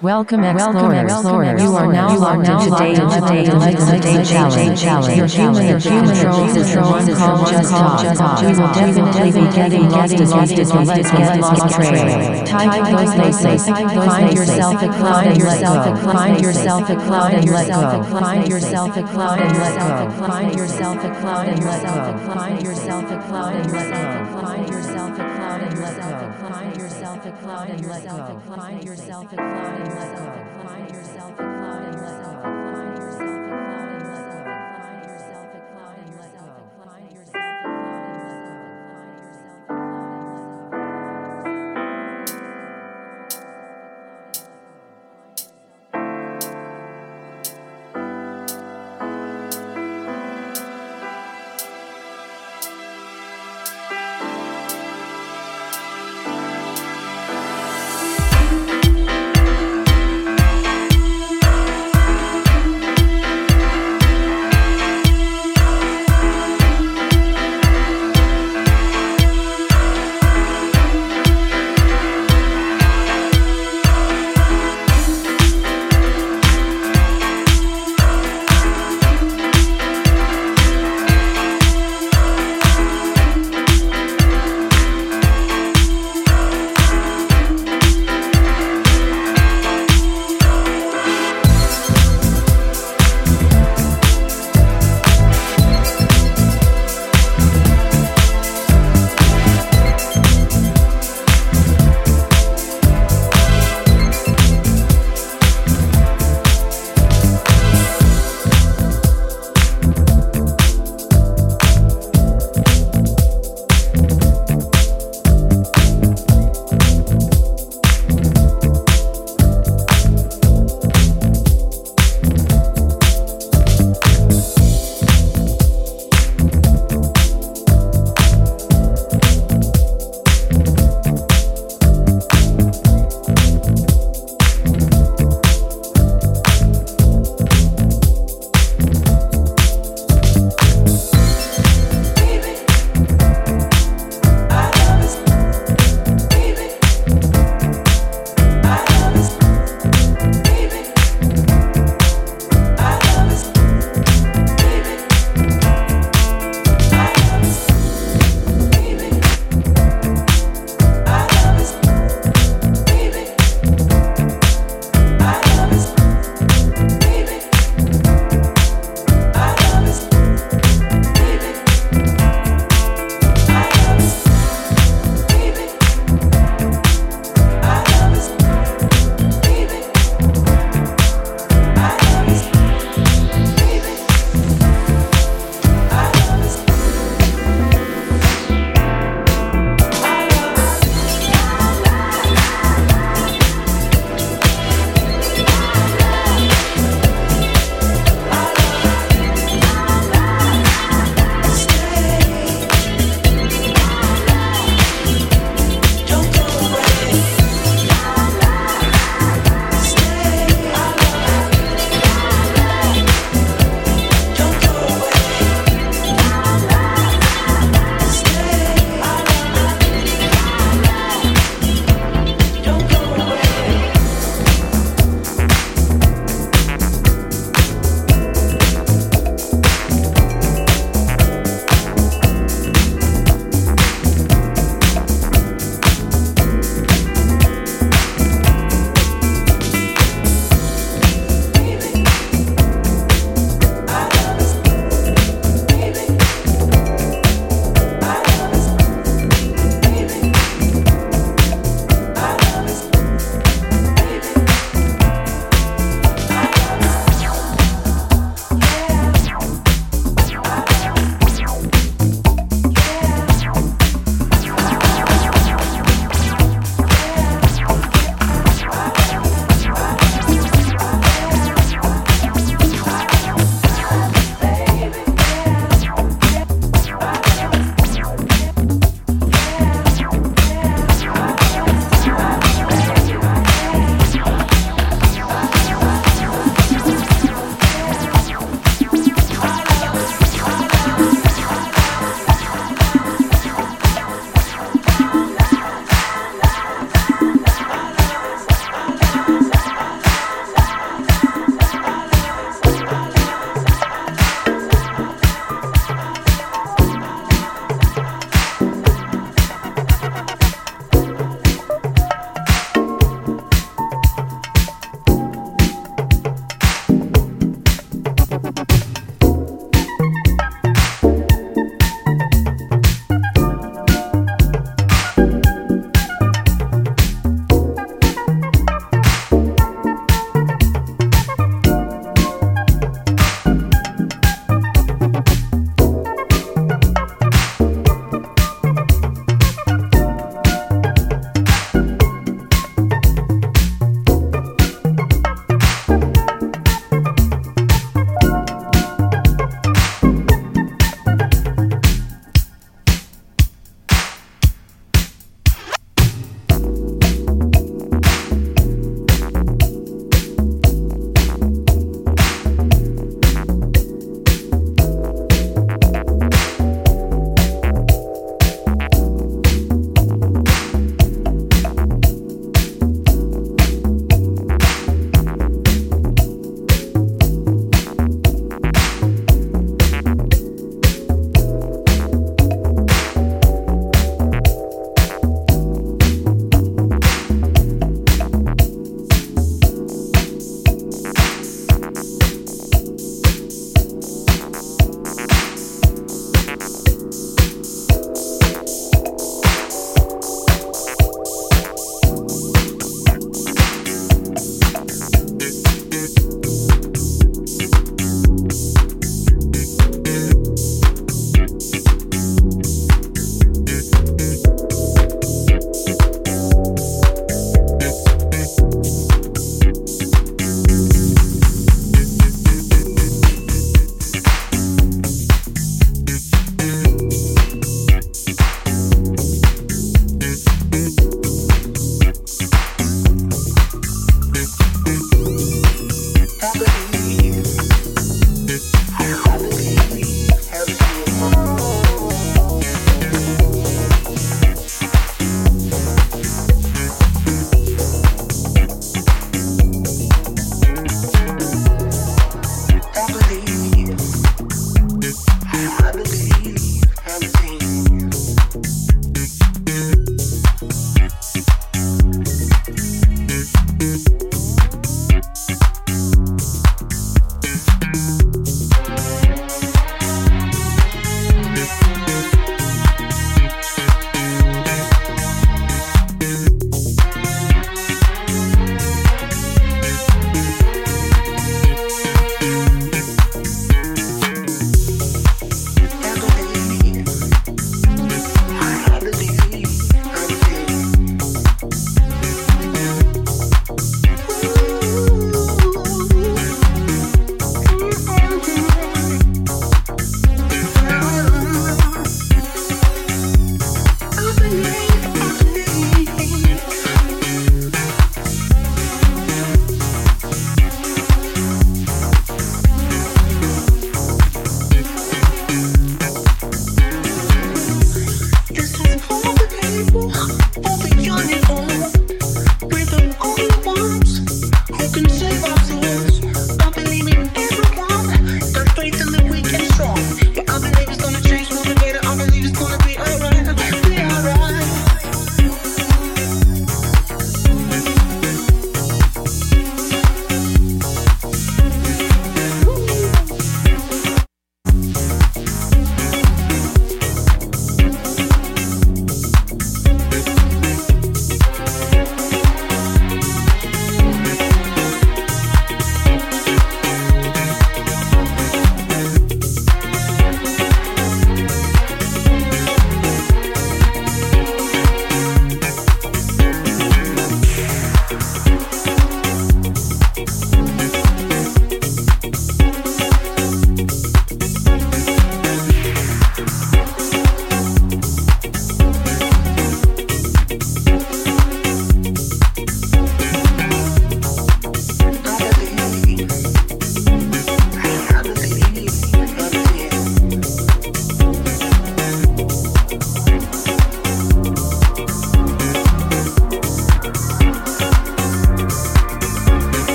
Welcome explorers. explorers. You are now locked into day into day into day challenge. Your human your human controls is the one just talk. We will definitely be getting lost as lost as let's get lost trail. Type those laces. Find yourself a cloud and let go. Find yourself a cloud and let go. Find yourself a cloud and let go. Find yourself a cloud and let go. Find yourself a cloud and let go. Find yourself a cloud and let go. Find yourself a cloud and let go. Find yourself a cloud and let go.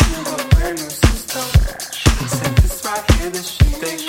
You a brand new system. Sent this right here, this shit they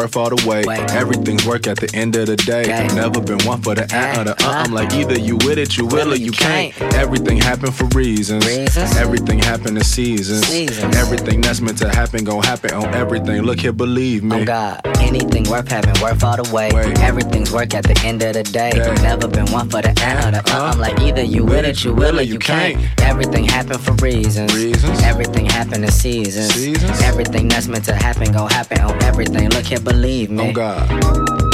worth all the. Wait. Everything's work at the end of the day. Never been one for the uh, or the uh. I'm like either you with it, you will, or you can't. Everything happen for reasons. Everything happen in seasons. Everything that's meant to happen gon' happen on everything. Look here, believe me. Oh God, anything worth having, worth all the way. Wait. Everything's work at the end of the day. Never been one for the uh, or the uh. I'm like either you with it, you will, or you can't. Everything happen for reasons. Everything happen in seasons. Everything that's meant to happen gon' happen on everything. Look here, believe me. Oh God.